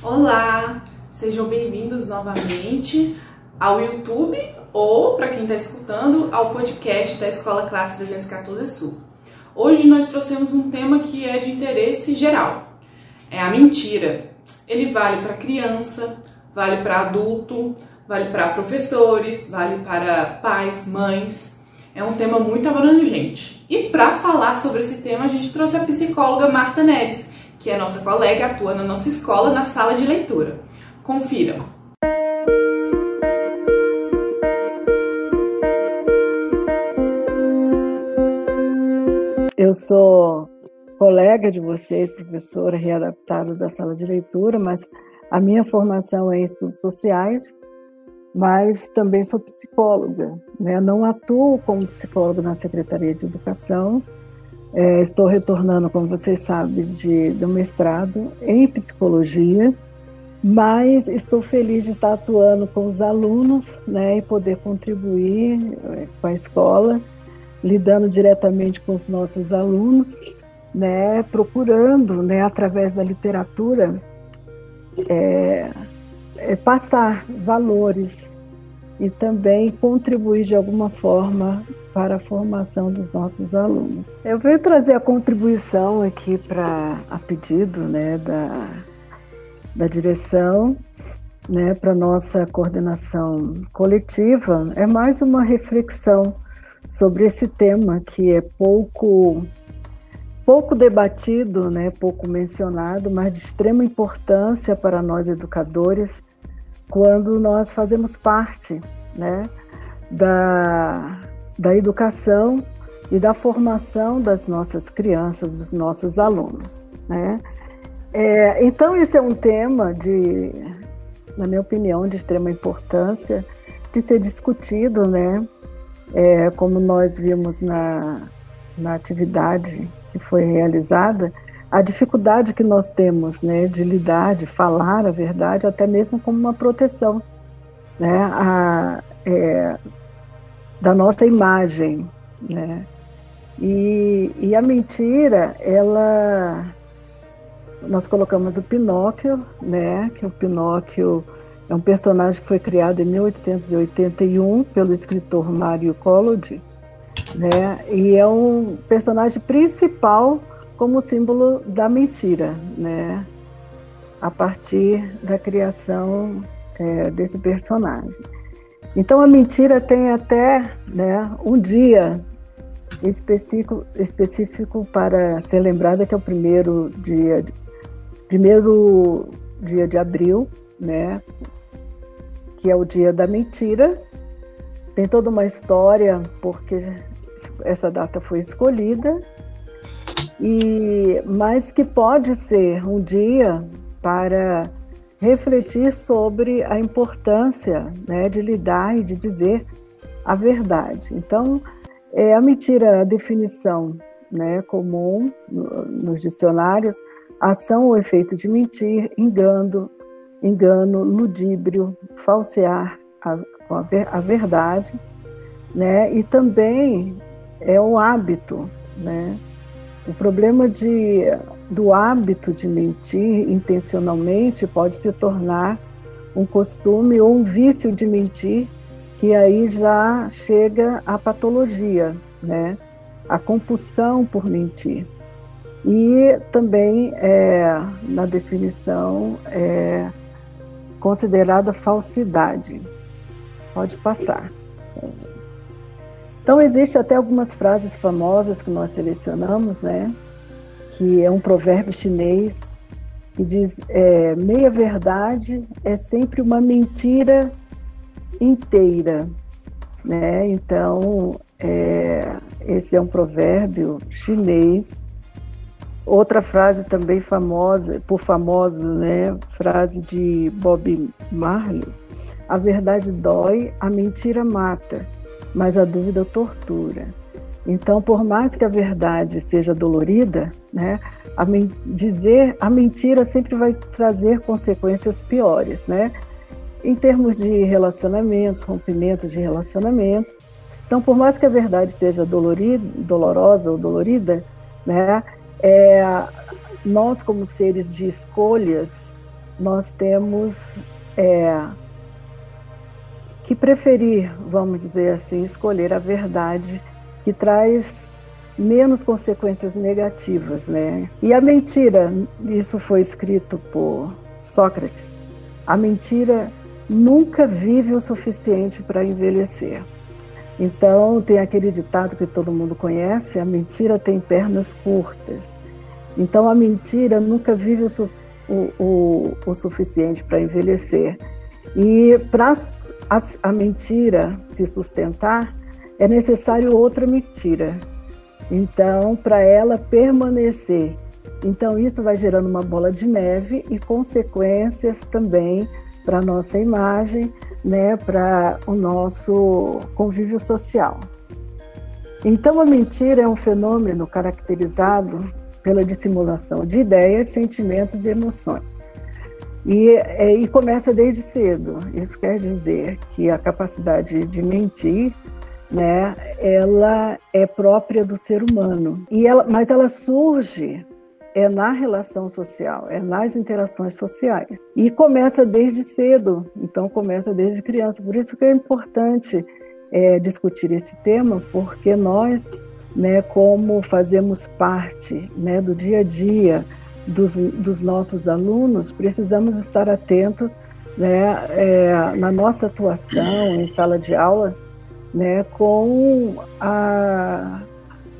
Olá, sejam bem-vindos novamente ao YouTube ou, para quem está escutando, ao podcast da Escola Classe 314 Sul. Hoje nós trouxemos um tema que é de interesse geral: é a mentira. Ele vale para criança, vale para adulto, vale para professores, vale para pais, mães. É um tema muito abrangente. E para falar sobre esse tema, a gente trouxe a psicóloga Marta Neres que é nossa colega, atua na nossa escola na sala de leitura. Confiram! Eu sou colega de vocês, professora readaptada da sala de leitura, mas a minha formação é em estudos sociais, mas também sou psicóloga. Né? Não atuo como psicóloga na Secretaria de Educação, é, estou retornando, como vocês sabem, de, do mestrado em psicologia, mas estou feliz de estar atuando com os alunos né, e poder contribuir é, com a escola, lidando diretamente com os nossos alunos, né, procurando, né, através da literatura, é, é, passar valores e também contribuir de alguma forma para a formação dos nossos alunos. Eu venho trazer a contribuição aqui para a pedido né, da, da direção né, para nossa coordenação coletiva. É mais uma reflexão sobre esse tema que é pouco pouco debatido, né, pouco mencionado, mas de extrema importância para nós educadores quando nós fazemos parte, né, da da educação e da formação das nossas crianças, dos nossos alunos. Né? É, então, esse é um tema de, na minha opinião, de extrema importância de ser discutido, né? É, como nós vimos na, na atividade que foi realizada, a dificuldade que nós temos né, de lidar, de falar a verdade, até mesmo como uma proteção. Né? A, é, da nossa imagem, né? E, e a mentira, ela, nós colocamos o Pinóquio, né? Que o Pinóquio é um personagem que foi criado em 1881 pelo escritor Mário Collodi, né? E é um personagem principal como símbolo da mentira, né? A partir da criação é, desse personagem. Então a mentira tem até né, um dia específico, específico para ser lembrada, que é o primeiro dia, primeiro dia de abril, né, que é o dia da mentira. Tem toda uma história porque essa data foi escolhida, e mas que pode ser um dia para refletir sobre a importância né, de lidar e de dizer a verdade. Então, é, a mentira, a definição né, comum no, nos dicionários, ação ou efeito de mentir, engano, engano, ludíbrio, falsear a, a, verdade, né, e também é um hábito, né, o problema de do hábito de mentir intencionalmente pode se tornar um costume ou um vício de mentir, que aí já chega à patologia, né? A compulsão por mentir. E também é, na definição é considerada falsidade. Pode passar. Então, existe até algumas frases famosas que nós selecionamos, né? Que é um provérbio chinês que diz: é, meia verdade é sempre uma mentira inteira, né? Então é, esse é um provérbio chinês. Outra frase também famosa, por famoso, né? Frase de Bob Marley: a verdade dói, a mentira mata, mas a dúvida tortura. Então, por mais que a verdade seja dolorida, né, a dizer a mentira sempre vai trazer consequências piores, né? Em termos de relacionamentos, rompimentos de relacionamentos. Então, por mais que a verdade seja dolorida, dolorosa ou dolorida, né, é, nós como seres de escolhas nós temos é, que preferir, vamos dizer assim, escolher a verdade que traz menos consequências negativas, né? E a mentira, isso foi escrito por Sócrates. A mentira nunca vive o suficiente para envelhecer. Então, tem aquele ditado que todo mundo conhece: a mentira tem pernas curtas. Então, a mentira nunca vive o, o, o, o suficiente para envelhecer. E para a, a mentira se sustentar, é necessário outra mentira. Então, para ela permanecer. Então, isso vai gerando uma bola de neve e consequências também para a nossa imagem, né, para o nosso convívio social. Então, a mentira é um fenômeno caracterizado pela dissimulação de ideias, sentimentos e emoções. E, é, e, começa desde cedo. Isso quer dizer que a capacidade de mentir, né, ela é própria do ser humano. E ela, mas ela surge é na relação social, é nas interações sociais. E começa desde cedo, então começa desde criança. Por isso que é importante é, discutir esse tema, porque nós, né, como fazemos parte né, do dia a dia dos, dos nossos alunos, precisamos estar atentos né, é, na nossa atuação em sala de aula né, com a,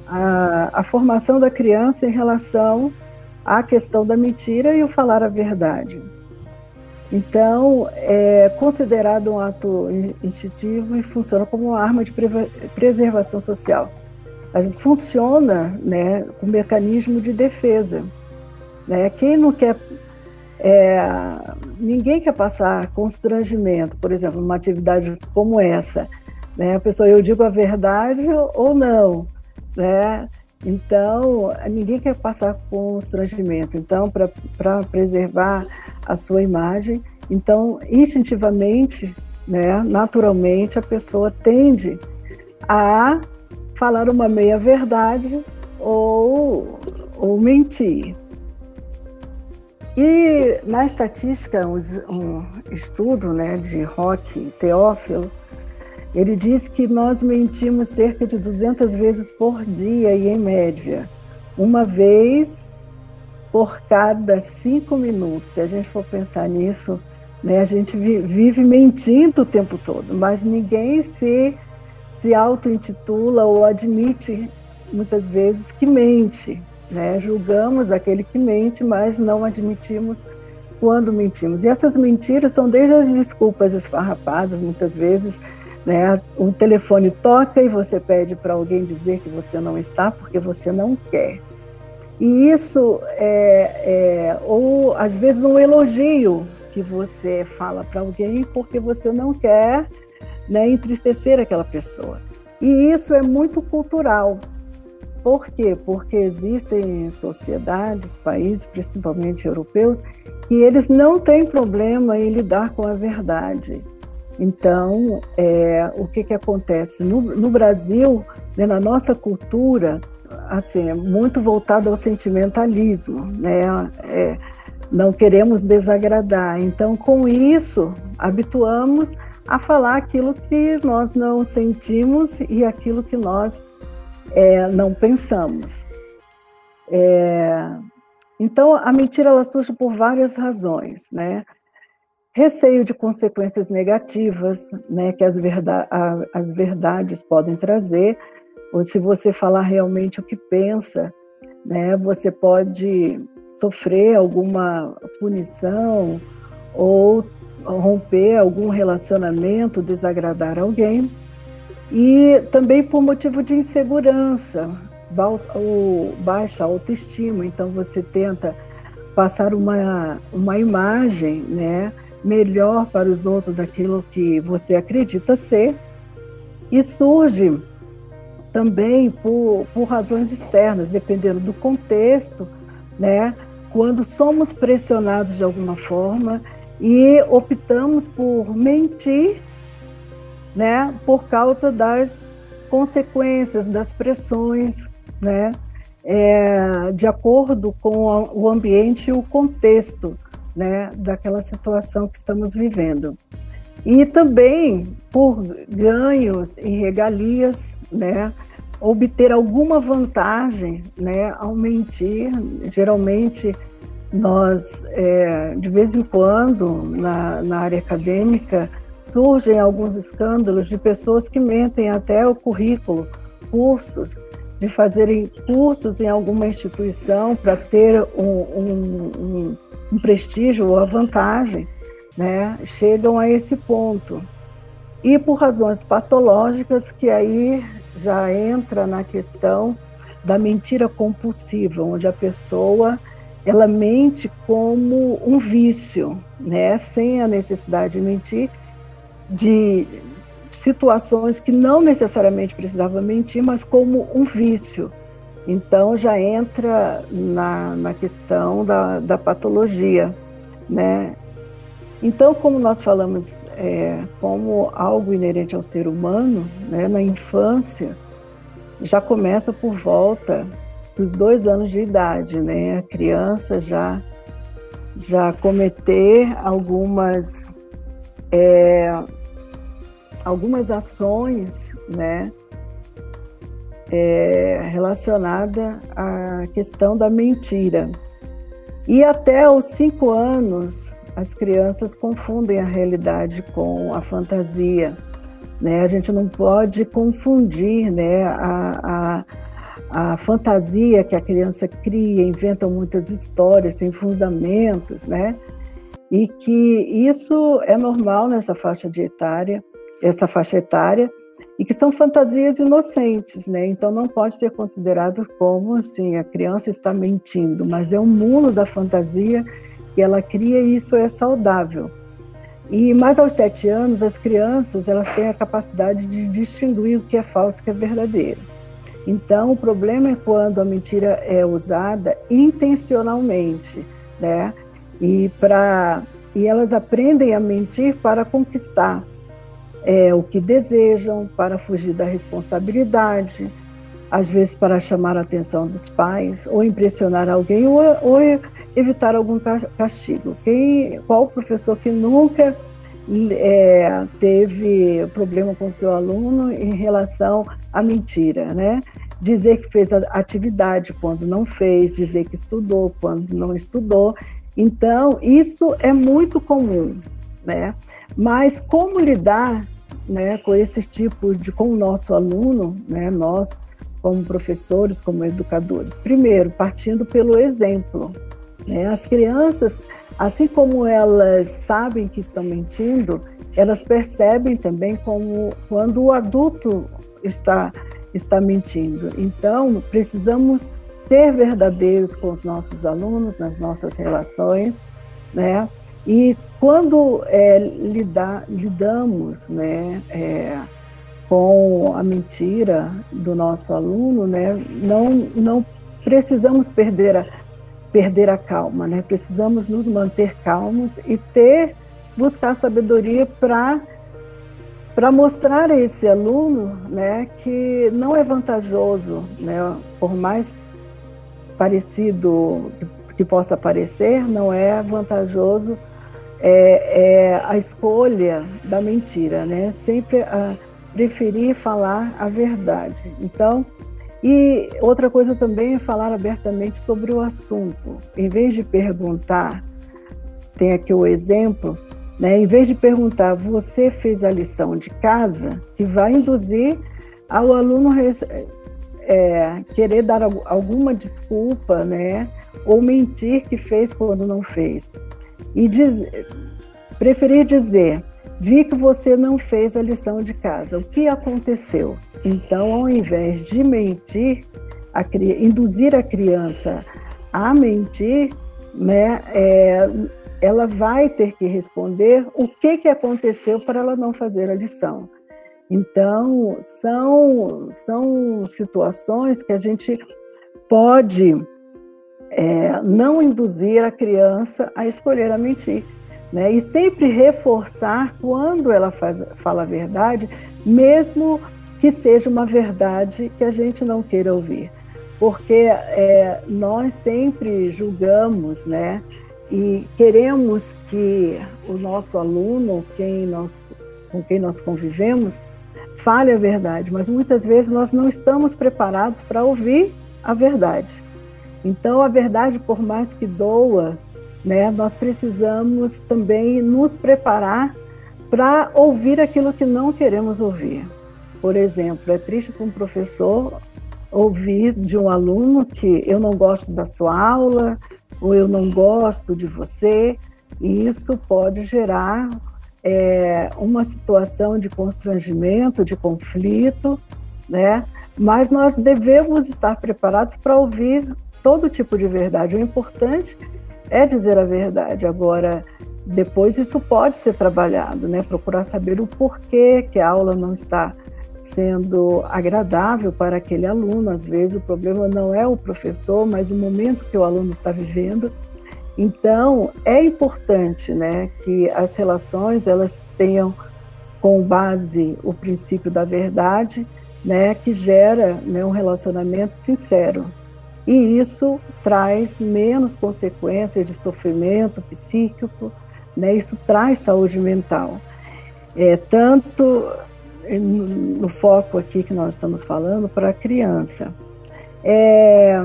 a, a formação da criança em relação à questão da mentira e o falar a verdade. Então, é considerado um ato instintivo e funciona como uma arma de preservação social. Funciona né, com mecanismo de defesa. Né? Quem não quer. É, ninguém quer passar constrangimento, por exemplo, numa atividade como essa. Né? A pessoa, eu digo a verdade ou não. Né? Então, ninguém quer passar constrangimento. Então, para preservar a sua imagem, então, instintivamente, né, naturalmente, a pessoa tende a falar uma meia-verdade ou, ou mentir. E na estatística, um estudo né, de Rock Teófilo, ele diz que nós mentimos cerca de 200 vezes por dia e em média, uma vez por cada cinco minutos. Se a gente for pensar nisso, né, a gente vive mentindo o tempo todo, mas ninguém se, se auto-intitula ou admite muitas vezes que mente. Né? Julgamos aquele que mente, mas não admitimos quando mentimos. E essas mentiras são desde as desculpas esfarrapadas, muitas vezes, né? O telefone toca e você pede para alguém dizer que você não está porque você não quer. E isso é, é ou às vezes um elogio que você fala para alguém porque você não quer né, entristecer aquela pessoa. E isso é muito cultural. Por quê? Porque existem sociedades, países, principalmente europeus, que eles não têm problema em lidar com a verdade. Então, é, o que, que acontece? No, no Brasil, né, na nossa cultura, assim, é muito voltado ao sentimentalismo, né? É, não queremos desagradar. Então, com isso, habituamos a falar aquilo que nós não sentimos e aquilo que nós é, não pensamos. É, então, a mentira ela surge por várias razões, né? Receio de consequências negativas, né, que as, verdade, as verdades podem trazer, ou se você falar realmente o que pensa, né, você pode sofrer alguma punição ou romper algum relacionamento, desagradar alguém, e também por motivo de insegurança, baixa autoestima, então você tenta passar uma, uma imagem, né, melhor para os outros daquilo que você acredita ser, e surge também por, por razões externas, dependendo do contexto, né? Quando somos pressionados de alguma forma e optamos por mentir, né? Por causa das consequências, das pressões, né? É, de acordo com o ambiente e o contexto né, daquela situação que estamos vivendo. E também por ganhos e regalias, né, obter alguma vantagem né, ao mentir. Geralmente, nós, é, de vez em quando, na, na área acadêmica, surgem alguns escândalos de pessoas que mentem até o currículo, cursos, de fazerem cursos em alguma instituição para ter um, um, um, um prestígio ou a vantagem, né? chegam a esse ponto. E por razões patológicas, que aí já entra na questão da mentira compulsiva, onde a pessoa ela mente como um vício, né, sem a necessidade de mentir, de situações que não necessariamente precisava mentir, mas como um vício. Então já entra na, na questão da, da patologia, né? Então, como nós falamos é, como algo inerente ao ser humano, né, na infância, já começa por volta dos dois anos de idade, né? A criança já, já cometer algumas, é, algumas ações, né? É, relacionada à questão da mentira. E até os cinco anos, as crianças confundem a realidade com a fantasia. Né? A gente não pode confundir né, a, a, a fantasia que a criança cria, inventa muitas histórias sem fundamentos, né? e que isso é normal nessa faixa de etária, essa faixa etária, e que são fantasias inocentes, né? Então não pode ser considerado como assim a criança está mentindo, mas é um mundo da fantasia que ela cria e isso é saudável. E mais aos sete anos, as crianças elas têm a capacidade de distinguir o que é falso e o que é verdadeiro. Então, o problema é quando a mentira é usada intencionalmente, né? E para e elas aprendem a mentir para conquistar é, o que desejam, para fugir da responsabilidade, às vezes para chamar a atenção dos pais, ou impressionar alguém, ou, ou evitar algum castigo. Quem, qual professor que nunca é, teve problema com seu aluno em relação à mentira, né? Dizer que fez a atividade quando não fez, dizer que estudou quando não estudou. Então, isso é muito comum, né? Mas como lidar né, com esse tipo de, com o nosso aluno, né, nós como professores, como educadores? Primeiro, partindo pelo exemplo, né? As crianças, assim como elas sabem que estão mentindo, elas percebem também como quando o adulto está está mentindo. Então, precisamos ser verdadeiros com os nossos alunos nas nossas relações, né? E quando é, lidamos, né, é, com a mentira do nosso aluno, né, não não precisamos perder a, perder a calma, né? Precisamos nos manter calmos e ter buscar sabedoria para para mostrar a esse aluno, né, que não é vantajoso, né, por mais parecido que possa parecer, não é vantajoso é, é a escolha da mentira, né? Sempre a preferir falar a verdade. Então, e outra coisa também é falar abertamente sobre o assunto. Em vez de perguntar, tem aqui o exemplo, né? em vez de perguntar, você fez a lição de casa, que vai induzir ao aluno é, querer dar alguma desculpa, né? ou mentir que fez quando não fez. E diz, preferir dizer, vi que você não fez a lição de casa, o que aconteceu? Então, ao invés de mentir, a, induzir a criança a mentir, né, é, ela vai ter que responder o que, que aconteceu para ela não fazer a lição. Então, são, são situações que a gente pode é, não induzir a criança a escolher a mentir. Né? E sempre reforçar quando ela faz, fala a verdade, mesmo que seja uma verdade que a gente não queira ouvir. Porque é, nós sempre julgamos, né? e queremos que o nosso aluno, quem nós, com quem nós convivemos, fale a verdade, mas muitas vezes nós não estamos preparados para ouvir a verdade. Então, a verdade, por mais que doa, né, nós precisamos também nos preparar para ouvir aquilo que não queremos ouvir. Por exemplo, é triste para um professor ouvir de um aluno que eu não gosto da sua aula, ou eu não gosto de você, e isso pode gerar é, uma situação de constrangimento, de conflito, né? Mas nós devemos estar preparados para ouvir todo tipo de verdade. O importante é dizer a verdade. Agora, depois isso pode ser trabalhado, né? Procurar saber o porquê que a aula não está sendo agradável para aquele aluno. Às vezes o problema não é o professor, mas o momento que o aluno está vivendo. Então, é importante, né, que as relações elas tenham com base o princípio da verdade, né, que gera né, um relacionamento sincero. E isso traz menos consequências de sofrimento psíquico, né, isso traz saúde mental. É, tanto no foco aqui que nós estamos falando para a criança. É,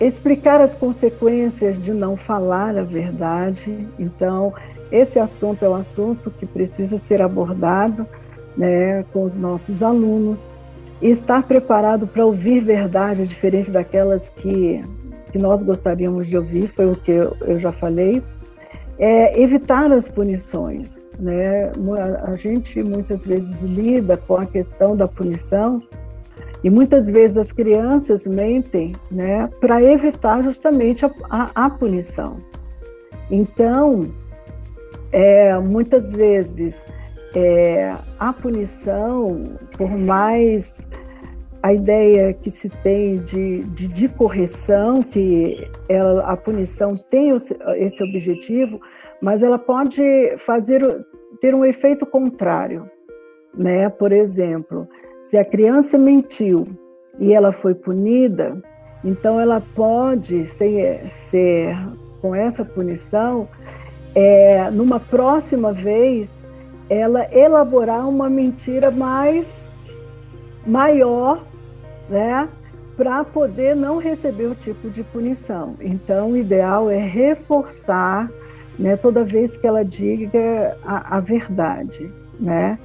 explicar as consequências de não falar a verdade. Então, esse assunto é um assunto que precisa ser abordado né, com os nossos alunos e estar preparado para ouvir verdade diferente daquelas que, que nós gostaríamos de ouvir, foi o que eu, eu já falei. É, evitar as punições. Né? A gente muitas vezes lida com a questão da punição e muitas vezes as crianças mentem né, para evitar justamente a, a, a punição. Então, é, muitas vezes é, a punição, por mais a ideia que se tem de, de, de correção, que ela, a punição tem esse objetivo, mas ela pode fazer ter um efeito contrário, né? Por exemplo, se a criança mentiu e ela foi punida, então ela pode ser, ser com essa punição, é, numa próxima vez, ela elaborar uma mentira mais maior, né? Para poder não receber o tipo de punição. Então, o ideal é reforçar né, toda vez que ela diga a, a verdade, né?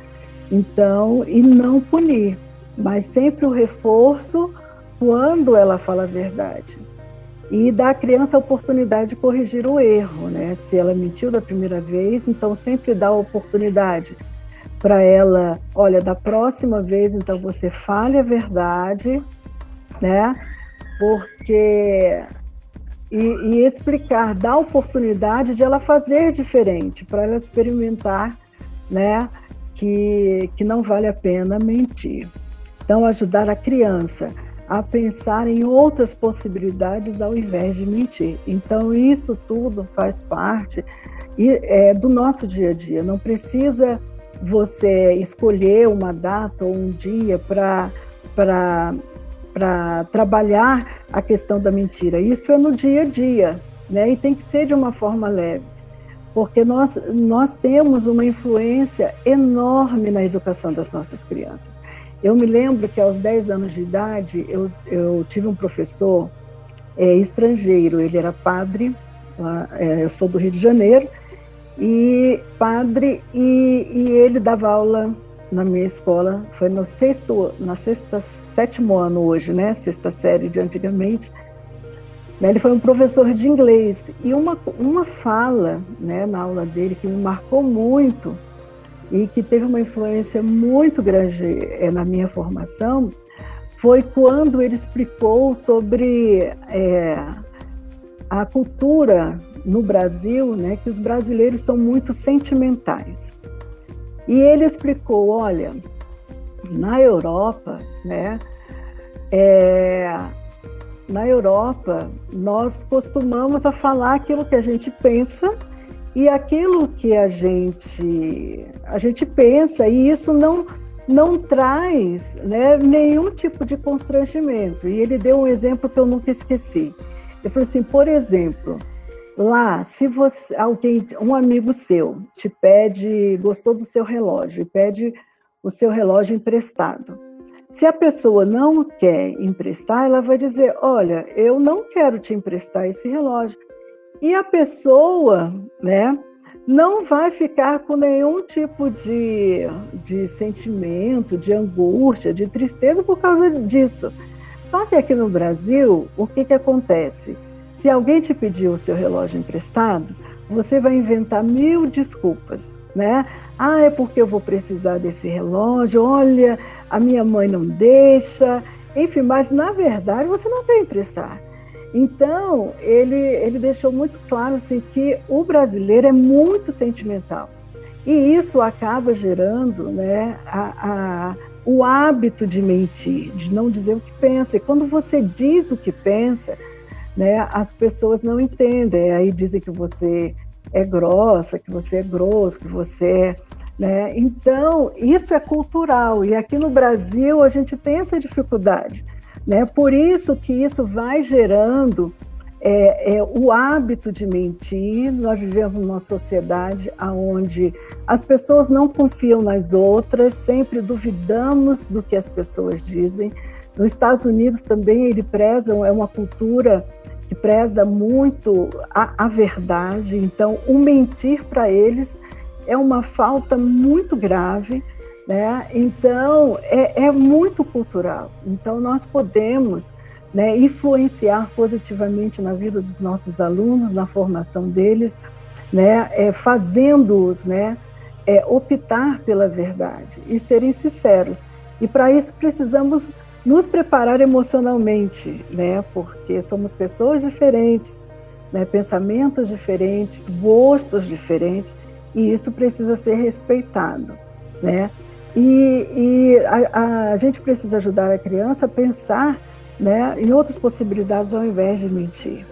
Então, e não punir, mas sempre o reforço quando ela fala a verdade. E dar à criança a oportunidade de corrigir o erro, né? Se ela mentiu da primeira vez, então sempre dá a oportunidade para ela, olha, da próxima vez, então você fale a verdade, né? Porque e, e explicar, dar oportunidade de ela fazer diferente, para ela experimentar, né, que, que não vale a pena mentir. Então, ajudar a criança a pensar em outras possibilidades ao invés de mentir. Então, isso tudo faz parte é, do nosso dia a dia. Não precisa você escolher uma data ou um dia para para trabalhar a questão da mentira. Isso é no dia a dia, né? E tem que ser de uma forma leve, porque nós, nós temos uma influência enorme na educação das nossas crianças. Eu me lembro que aos 10 anos de idade eu, eu tive um professor é, estrangeiro, ele era padre, lá, é, eu sou do Rio de Janeiro, e padre, e, e ele dava aula na minha escola, foi no sexto, na sexta, sétimo ano hoje, né? Sexta série de antigamente. Né, ele foi um professor de inglês e uma, uma fala né, na aula dele que me marcou muito e que teve uma influência muito grande é, na minha formação foi quando ele explicou sobre é, a cultura no Brasil, né, que os brasileiros são muito sentimentais. E ele explicou, olha, na Europa, né, é, na Europa nós costumamos a falar aquilo que a gente pensa e aquilo que a gente a gente pensa e isso não não traz né, nenhum tipo de constrangimento. E ele deu um exemplo que eu nunca esqueci. Ele falou assim, por exemplo, Lá, se você, alguém, um amigo seu te pede, gostou do seu relógio e pede o seu relógio emprestado. Se a pessoa não quer emprestar, ela vai dizer: Olha, eu não quero te emprestar esse relógio. E a pessoa, né, não vai ficar com nenhum tipo de, de sentimento, de angústia, de tristeza por causa disso. Só que aqui no Brasil, o que, que acontece? Se alguém te pedir o seu relógio emprestado, você vai inventar mil desculpas, né? Ah, é porque eu vou precisar desse relógio, olha, a minha mãe não deixa, enfim, mas na verdade você não quer emprestar. Então, ele, ele deixou muito claro assim, que o brasileiro é muito sentimental. E isso acaba gerando né, a, a, o hábito de mentir, de não dizer o que pensa. E quando você diz o que pensa, né, as pessoas não entendem. Aí dizem que você é grossa, que você é grosso, que você é. Né? Então, isso é cultural. E aqui no Brasil a gente tem essa dificuldade. Né? Por isso que isso vai gerando é, é, o hábito de mentir. Nós vivemos numa sociedade onde as pessoas não confiam nas outras, sempre duvidamos do que as pessoas dizem. Nos Estados Unidos também ele preza, é uma cultura que preza muito a, a verdade. Então, o mentir para eles é uma falta muito grave. Né? Então, é, é muito cultural. Então, nós podemos né, influenciar positivamente na vida dos nossos alunos, na formação deles, né, é, fazendo-os né, é, optar pela verdade e serem sinceros. E para isso precisamos nos preparar emocionalmente, né, porque somos pessoas diferentes, né, pensamentos diferentes, gostos diferentes, e isso precisa ser respeitado. Né? E, e a, a gente precisa ajudar a criança a pensar né, em outras possibilidades ao invés de mentir.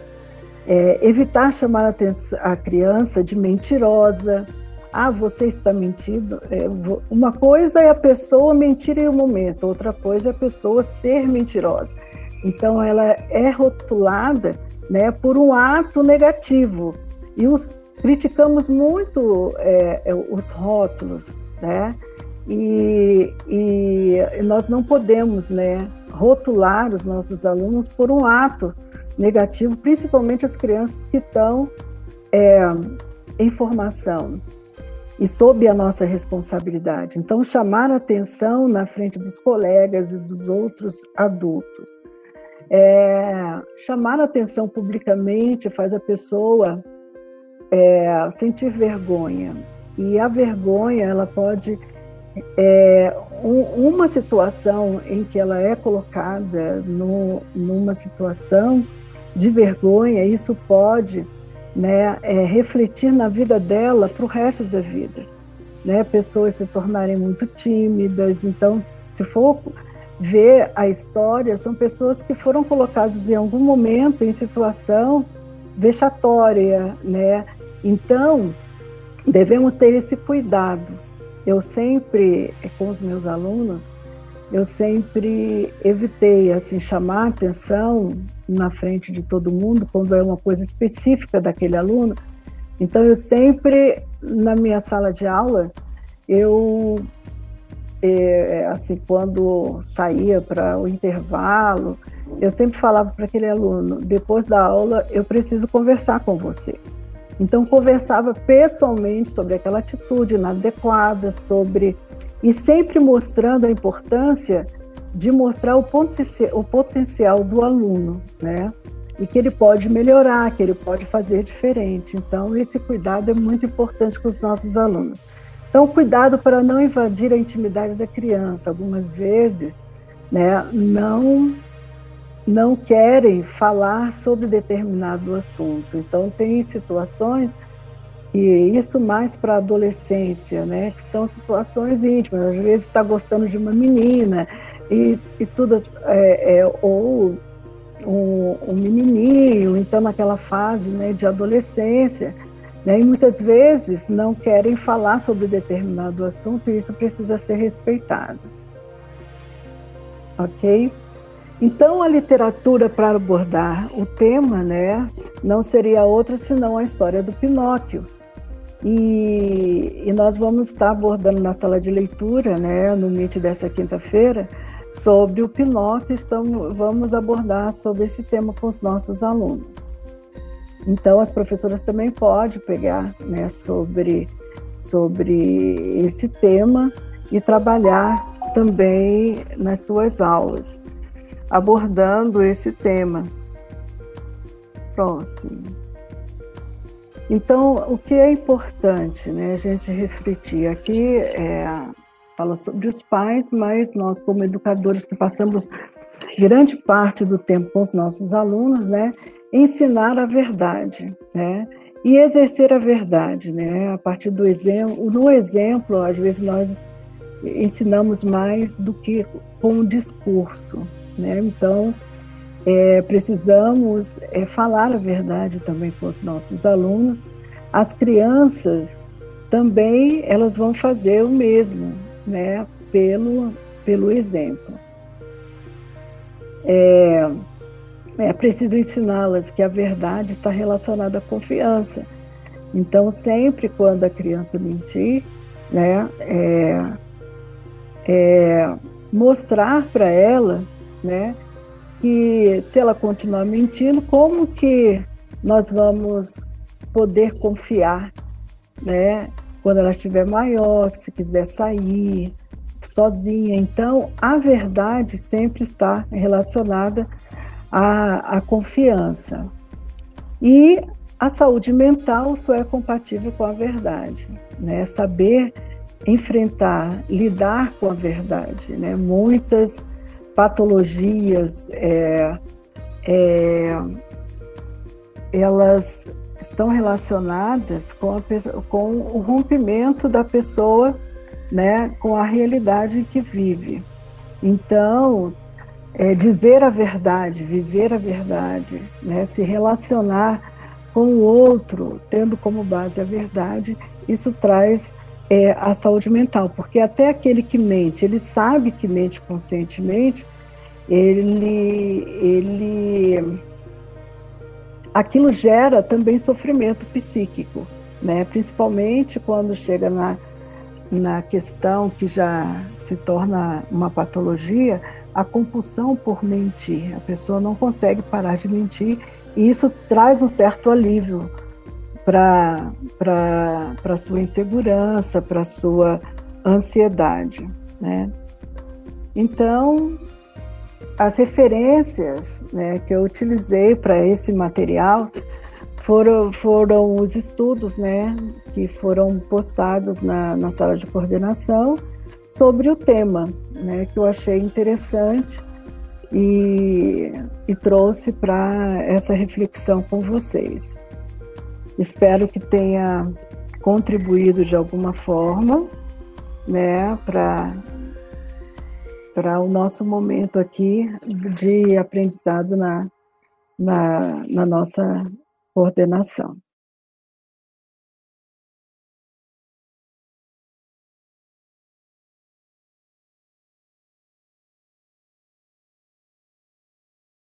É, evitar chamar a, a criança de mentirosa. Ah, você está mentindo. É, uma coisa é a pessoa mentir em um momento, outra coisa é a pessoa ser mentirosa. Então, ela é rotulada né, por um ato negativo. E os, criticamos muito é, é os rótulos, né? E, e, nós não podemos né, rotular os nossos alunos por um ato negativo, principalmente as crianças que estão é, em formação e sob a nossa responsabilidade. Então, chamar atenção na frente dos colegas e dos outros adultos. É, chamar atenção publicamente faz a pessoa é, sentir vergonha. E a vergonha, ela pode é, um, uma situação em que ela é colocada no, numa situação de vergonha, isso pode né, é, refletir na vida dela para o resto da vida. Né? Pessoas se tornarem muito tímidas, então, se for ver a história, são pessoas que foram colocadas em algum momento em situação vexatória, né? Então, devemos ter esse cuidado eu sempre, com os meus alunos, eu sempre evitei assim chamar atenção na frente de todo mundo quando é uma coisa específica daquele aluno. Então eu sempre na minha sala de aula eu é, assim quando saía para o intervalo eu sempre falava para aquele aluno depois da aula eu preciso conversar com você então conversava pessoalmente sobre aquela atitude inadequada, sobre e sempre mostrando a importância de mostrar o, o potencial do aluno, né? E que ele pode melhorar, que ele pode fazer diferente. Então esse cuidado é muito importante com os nossos alunos. Então cuidado para não invadir a intimidade da criança. Algumas vezes, né? Não não querem falar sobre determinado assunto. Então, tem situações, e isso mais para a adolescência, né, que são situações íntimas. Às vezes está gostando de uma menina, e, e tudo, é, é, ou um, um, menininho, então naquela fase né, de adolescência, né, e muitas vezes não querem falar sobre determinado assunto, e isso precisa ser respeitado. Ok? Então, a literatura para abordar o tema, né, não seria outra senão a história do Pinóquio. E, e nós vamos estar abordando na sala de leitura, né, no MIT dessa quinta-feira, sobre o Pinóquio, estamos, vamos abordar sobre esse tema com os nossos alunos. Então, as professoras também podem pegar né, sobre, sobre esse tema e trabalhar também nas suas aulas, abordando esse tema. Próximo. Então, o que é importante né, a gente refletir aqui é, fala sobre os pais, mas nós, como educadores que passamos grande parte do tempo com os nossos alunos, né, ensinar a verdade, né, e exercer a verdade, né, a partir do exemplo. No exemplo, às vezes nós ensinamos mais do que com o discurso, né, então é, precisamos é, falar a verdade também com os nossos alunos. As crianças também elas vão fazer o mesmo, né, pelo, pelo exemplo. É, é preciso ensiná-las que a verdade está relacionada à confiança. Então, sempre quando a criança mentir, né, é, é mostrar para ela, né, que se ela continuar mentindo, como que nós vamos poder confiar, né, quando ela estiver maior, se quiser sair sozinha. Então, a verdade sempre está relacionada à, à confiança. E a saúde mental só é compatível com a verdade, né? Saber enfrentar, lidar com a verdade, né? Muitas patologias, é, é, elas estão relacionadas com, com o rompimento da pessoa né, com a realidade que vive. Então, é, dizer a verdade, viver a verdade, né, se relacionar com o outro, tendo como base a verdade, isso traz é, a saúde mental, porque até aquele que mente, ele sabe que mente conscientemente, ele, ele aquilo gera também sofrimento psíquico, né? principalmente quando chega na, na questão que já se torna uma patologia, a compulsão por mentir. A pessoa não consegue parar de mentir e isso traz um certo alívio para a sua insegurança, para a sua ansiedade. Né? Então, as referências né, que eu utilizei para esse material foram, foram os estudos né, que foram postados na, na sala de coordenação sobre o tema, né, que eu achei interessante e, e trouxe para essa reflexão com vocês. Espero que tenha contribuído de alguma forma né, para o nosso momento aqui de aprendizado na, na, na nossa coordenação.